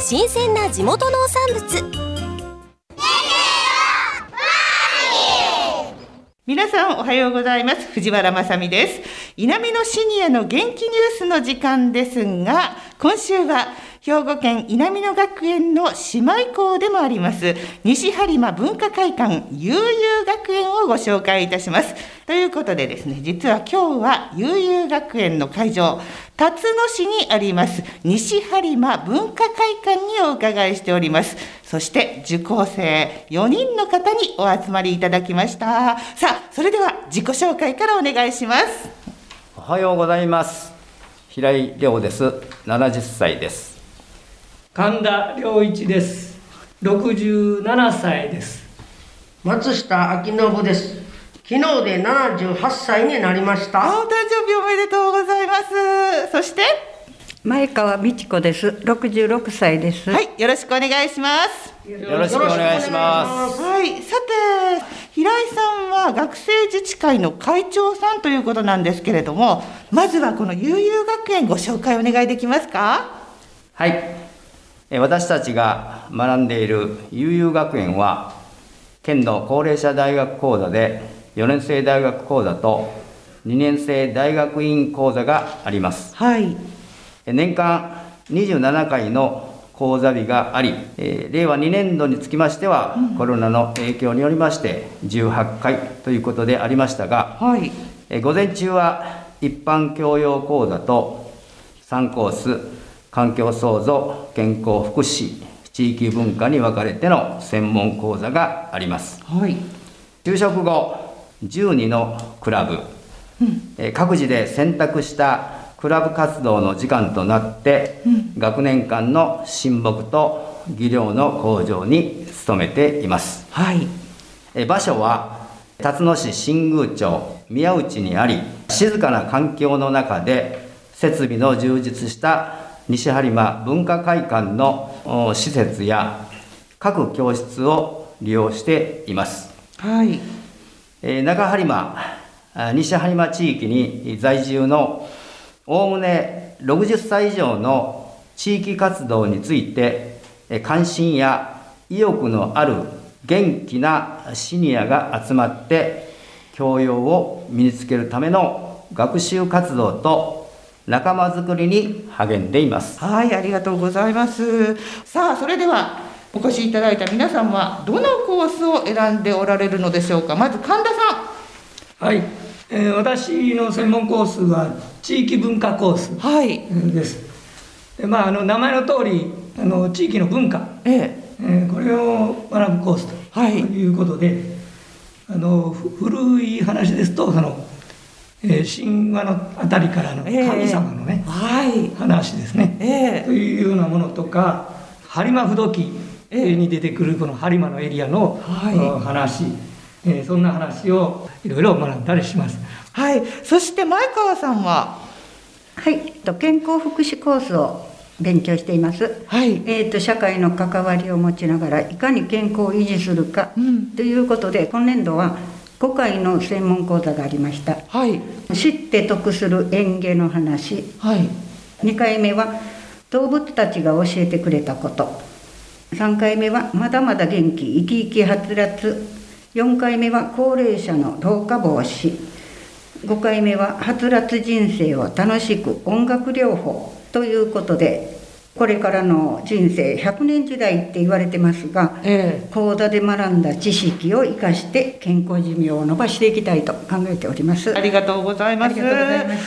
新鮮な地元農産物。皆さんおはようございます。藤原まさです。南のシニアの元気ニュースの時間ですが今週は兵庫県稲美野学園の姉妹校でもあります。西播磨文化会館悠々学園をご紹介いたします。ということでですね実は今日は悠々学園の会場辰野市にあります西播磨文化会館にお伺いしております。そして受講生4人の方にお集まりいただきました。さあそれでは自己紹介からお願いします。おはようございます。平井亮です。70歳です。神田良一です。67歳です。松下明信です。昨日で78歳になりました。お誕生日おめでとうございます。そして前川美智子です。66歳です。はいよろしくお願いします。よろしくお願いします。はいさて平井さんは学生自治会の会長さんということなんですけれどもまずはこの悠々学園ご紹介お願いできますか？はい。私たちが学んでいる悠々学園は県の高齢者大学講座で4年生大学講座と2年生大学院講座があります、はい、年間27回の講座日があり、令和2年度につきましては、うん、コロナの影響によりまして18回ということでありましたが、はい、午前中は一般教養講座と3コース環境創造健康福祉地域文化に分かれての専門講座があります、はい、就職後12のクラブ、うん、各自で選択したクラブ活動の時間となって、うん、学年間の親睦と技量の向上に努めています、はい、場所は辰野市新宮町宮内にあり静かな環境の中で設備の充実した西播磨文化会館の施設や各教室を利用しています。はい。えー、中播磨、西播磨地域に在住のおおむね60歳以上の地域活動について関心や意欲のある元気なシニアが集まって教養を身につけるための学習活動と仲間づくりに励んでいます。はいありがとうございます。さあそれではお越しいただいた皆さんはどのコースを選んでおられるのでしょうか。まず神田さん。はい、えー、私の専門コースは地域文化コースです、はい、まああの名前の通りあの地域の文化、ええ。えー、これを学ぶコースとい。うことで、はい、あの古い話ですとそのえー、神話のあたりからの神様のね、えーはい、話ですね、えー、というようなものとか播磨不動記に出てくるこの播磨のエリアの、はい、話、えー、そんな話をいろいろ学んだりします。はい、そして前川さんは？はい。健康福祉コースを勉強しています、はい。えーと、社会の関わりを持ちながらいかに健康を維持するか、うん、ということで今年度は5回の専門講座がありました、はい、知って得する園芸の話、はい、2回目は動物たちが教えてくれたこと。3回目はまだまだ元気生き生きはつらつ4回目は高齢者の老化防止。5回目ははつらつ人生を楽しく音楽療法ということでこれからの人生100年時代って言われてますが、えー、講座で学んだ知識を生かして健康寿命を伸ばしていきたいと考えております。ありがとうございます。ありがとうございまし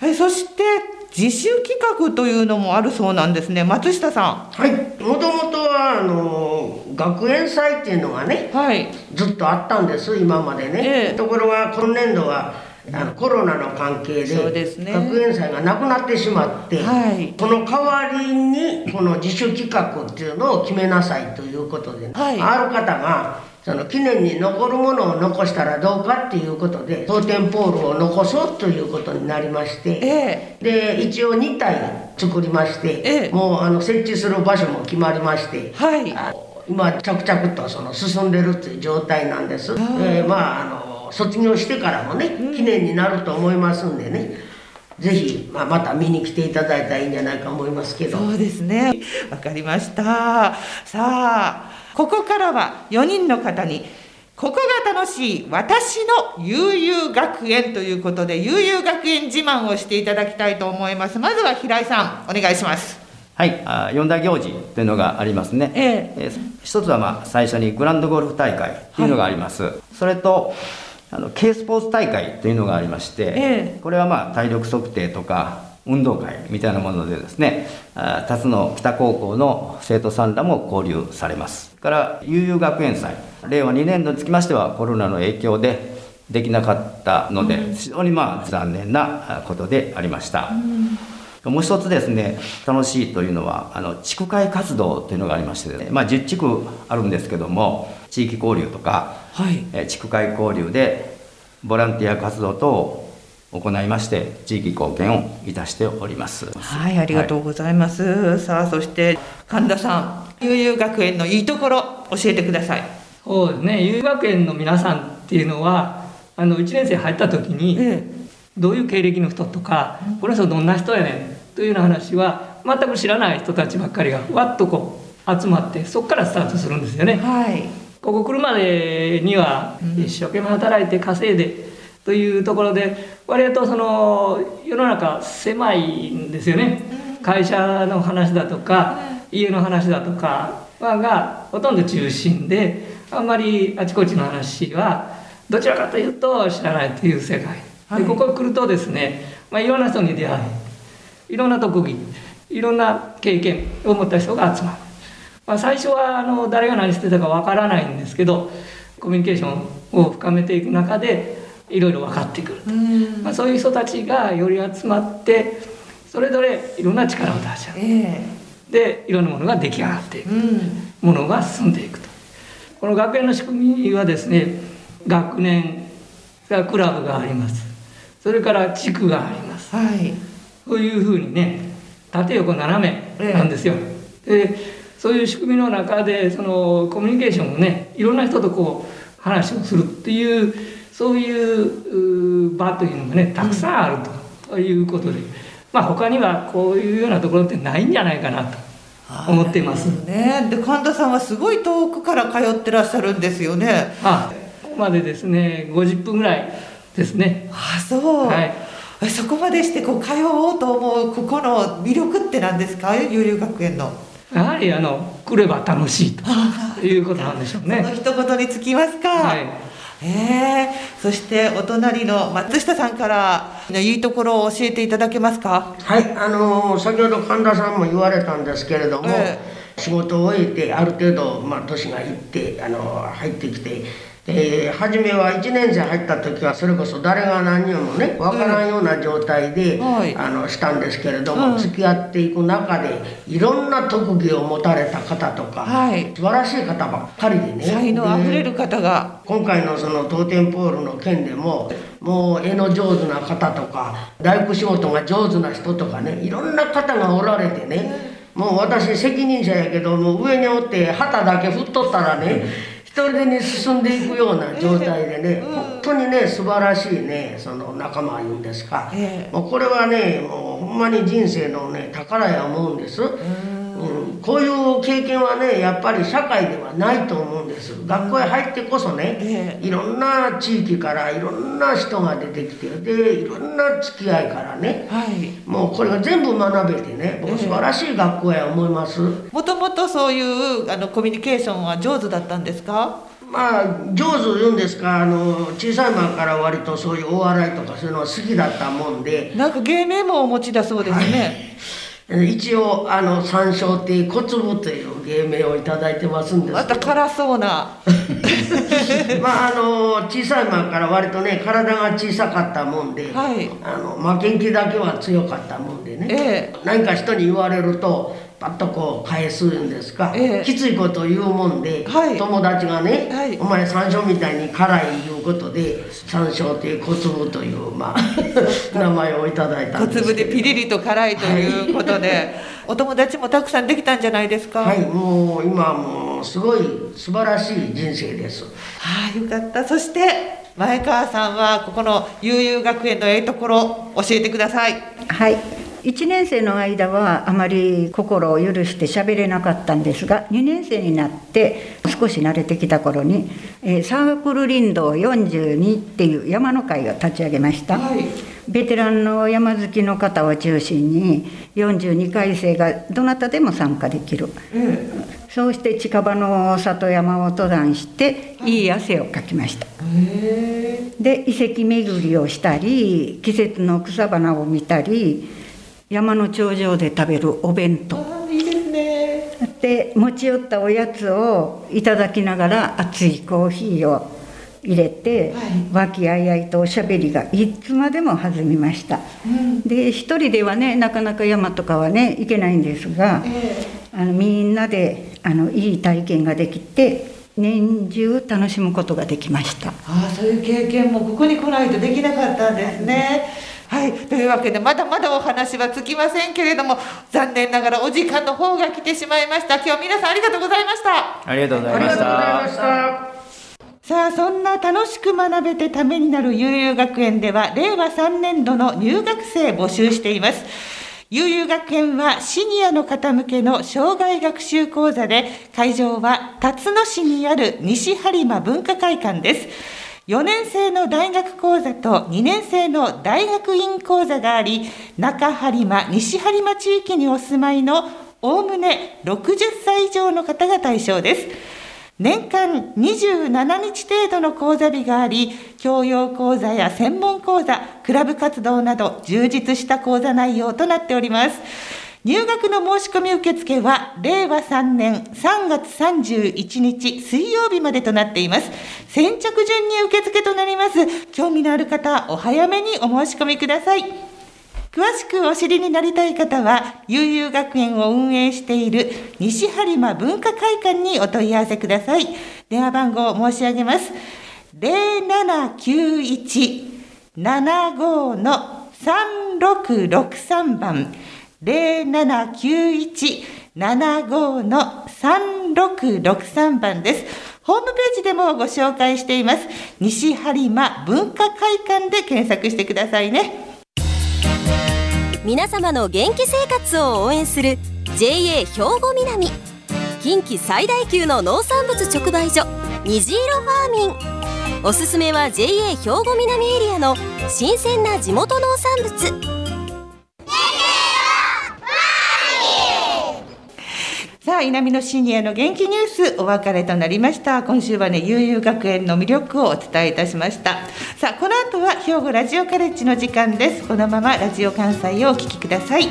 た。えそして自主企画というのもあるそうなんですね。松下さん。はい。もともとはあの学園祭っていうのがね、はい、ずっとあったんです今までね、えー、ところが今年度はあのコロナの関係でそうですね。学園祭がなくなってしまって、はい。その代わりにこの自主企画っていうのを決めなさいということで、はい。ある方がその記念に残るものを残したらどうかっていうことで当店ポールを残そうということになりまして、えで一応2体作りまして、ええもうあの設置する場所も決まりまして、はいあ今着々とその進んでるっていう状態なんです。えーまああの卒業してからもね記念になると思いますんでね、ぜひ、まあ、また見に来ていただいたらいいんじゃないかと思いますけど。そうですね。わかりました。さあ、ここからは4人の方に、ここが楽しい私の悠々学園ということで、悠々学園自慢をしていただきたいと思います。まずは平井さん、お願いします。はい、あ四大行事というのがありますね。ええー一つはまあ最初にグランドゴルフ大会というのがあります。それとあの K スポーツ大会というのがありまして、えこれはまあ体力測定とか運動会みたいなものでですね、あ辰野北高校の生徒さんらも交流されます。から悠々学園祭、令和2年度につきましてはコロナの影響でできなかったので、非常にまあ残念なあことでありました。もう一つですね楽しいというのはあの地区会活動というのがありまして、ね、まあ、10地区あるんですけども地域交流とか、はい。えー地区会交流でボランティア活動等を行いまして地域貢献をいたしております。はい、ありがとうございます。さあ、そして神田さん、悠々学園のいいところ、教えてください。そうですね有学園の皆さんっていうのはあの1年生入った時に、えどういう経歴の人とか、この人どんな人やねんというような話は全く知らない人たちばっかりがわっとこう集まってそこからスタートするんですよね。はい。ここ来るまでにはうん一生懸命働いて稼いでというところで割とその世の中狭いんですよね。会社の話だとか家の話だとかがほとんど中心であんまりあちこちの話はどちらかというと知らないという世界。はい。でここ来るとですね、まあ、いろんな人に出会いいろんな特技いろんな経験を持った人が集まる。まあ、最初はあの誰が何してたかわからないんですけどコミュニケーションを深めていく中でいろいろ分かってくる、うん。まあ、そういう人たちがより集まってそれぞれいろんな力を出し合うえでいろんなものが出来上がっていくえうん。ものが進んでいくとこの学園の仕組みはですね学年がクラブがありますそれから地区がありますはい。そういうふうにね縦横斜めなんですよ。でそういう仕組みの中でそのコミュニケーションをねいろんな人とこう話をするっていうそういうう場というのがねたくさんあるということで、まあ他にはこういうようなところってないんじゃないかなと思っています。ね、で神田さんはすごい遠くから通ってらっしゃるんですよね。あここまでですね50分ぐらいですね。あ、そう。はいえそこまでしてこう通おうと思うここの魅力って何ですか、悠々学園の。やはりあの来れば楽しいということなんでしょうね。その一言につきますか。はいええそしてお隣の松下さんからいいところを教えていただけますか？はい、あのー先ほど神田さんも言われたんですけれども、え仕事を終えてある程度、まあ、年がいって、あのー入ってきてで初めは1年生入った時はそれこそ誰が何人もね分からんような状態で、はい。あのしたんですけれども、うん。付き合っていく中でいろんな特技を持たれた方とか、はい。素晴らしい方ばっかりでね。才能あふれるで方が。今回のその当店ポールの件でももう絵の上手な方とか大工仕事が上手な人とかねいろんな方がおられてねもう私責任者やけどもう上におって旗だけ振っとったらね一人でに進んでいくような状態でね本当にね素晴らしいねその仲間いうんですか。ええ。もうこれはねもうほんまに人生のね宝や思うんです。うん、こういう経験はねやっぱり社会ではないと思うんです学校へ入ってこそね、えいろんな地域からいろんな人が出てきてでいろんな付き合いからねはい。もうこれが全部学べてね僕素晴らしい学校や思います、もともとそういうあのコミュニケーションは上手だったんですか？まあ上手言うんですか？あの小さい前から割とそういうお笑いとかそういうのが好きだったもんで。なんか芸名もお持ちだそうですね。一応あの三笑亭小粒という芸名をいただいてますんですまけど。た辛そうな。まああの小さい前から割とね体が小さかったもんで、はい。あの負けん気だけは強かったもんでね、え何か人に言われるとパッとこう返すんですか、ええ。きついことを言うもんで、はい。友達がね、はい。お前山椒みたいに辛いいうことで山椒という小粒という、まあ、名前をいただいた小んですけど。粒でピリリと辛いということで、お友達もたくさんできたんじゃないですか？はいもう今はもうすごい素晴らしい人生です。はい、よかった。そして前川さんはここの悠々学園のええところ教えてください。はい1年生の間はあまり心を許して喋れなかったんですが2年生になって少し慣れてきた頃に、えーサークル林道42っていう山の会を立ち上げました、はい。ベテランの山好きの方を中心に42回生がどなたでも参加できる。そうして近場の里山を登山していい汗をかきました。で遺跡巡りをしたり季節の草花を見たり山の頂上で食べるお弁当。ああ、いいですね。で持ち寄ったおやつをいただきながら熱いコーヒーを入れて、和気あいあいとおしゃべりがいつまでも弾みました、で一人ではねなかなか山とかはね行けないんですが、あのみんなであのいい体験ができて年中楽しむことができました。ああ、そういう経験もここに来ないとできなかったんですね。はい、というわけでまだまだお話はつきませんけれども残念ながらお時間の方が来てしまいました。今日皆さんありがとうございました。ありがとうございました。さあそんな楽しく学べてためになる悠々学園では令和3年度の入学生募集しています。悠々学園はシニアの方向けの障害学習講座で会場は辰野市にある西播磨文化会館です4年生の大学講座と2年生の大学院講座があり中播磨西播磨地域にお住まいのおおむね60歳以上の方が対象です年間27日程度の講座日があり、教養講座や専門講座、クラブ活動など充実した講座内容となっております。入学の申し込み受付は令和3年3月31日水曜日までとなっています。先着順に受付となります。興味のある方、お早めにお申し込みください。詳しくお知りになりたい方は、悠々学園を運営している西播磨文化会館にお問い合わせください。電話番号を申し上げます。0791-75-3663番。0791-75の3663番です。ホームページでもご紹介しています。西播磨文化会館で検索してくださいね。皆様の元気生活を応援する JA 兵庫南近畿最大級の農産物直売所虹色ファーミンおすすめは JA 兵庫南エリアの新鮮な地元農産物さあ、稲美のシニアの元気ニュース、お別れとなりました。今週はね、悠々学園の魅力をお伝えいたしました。さあ、この後は兵庫ラジオカレッジの時間です。このままラジオ関西をお聞きください。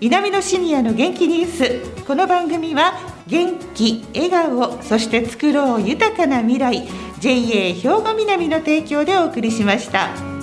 稲美のシニアの元気ニュース。この番組は、元気、笑顔、そして作ろう豊かな未来、JA 兵庫南の提供でお送りしました。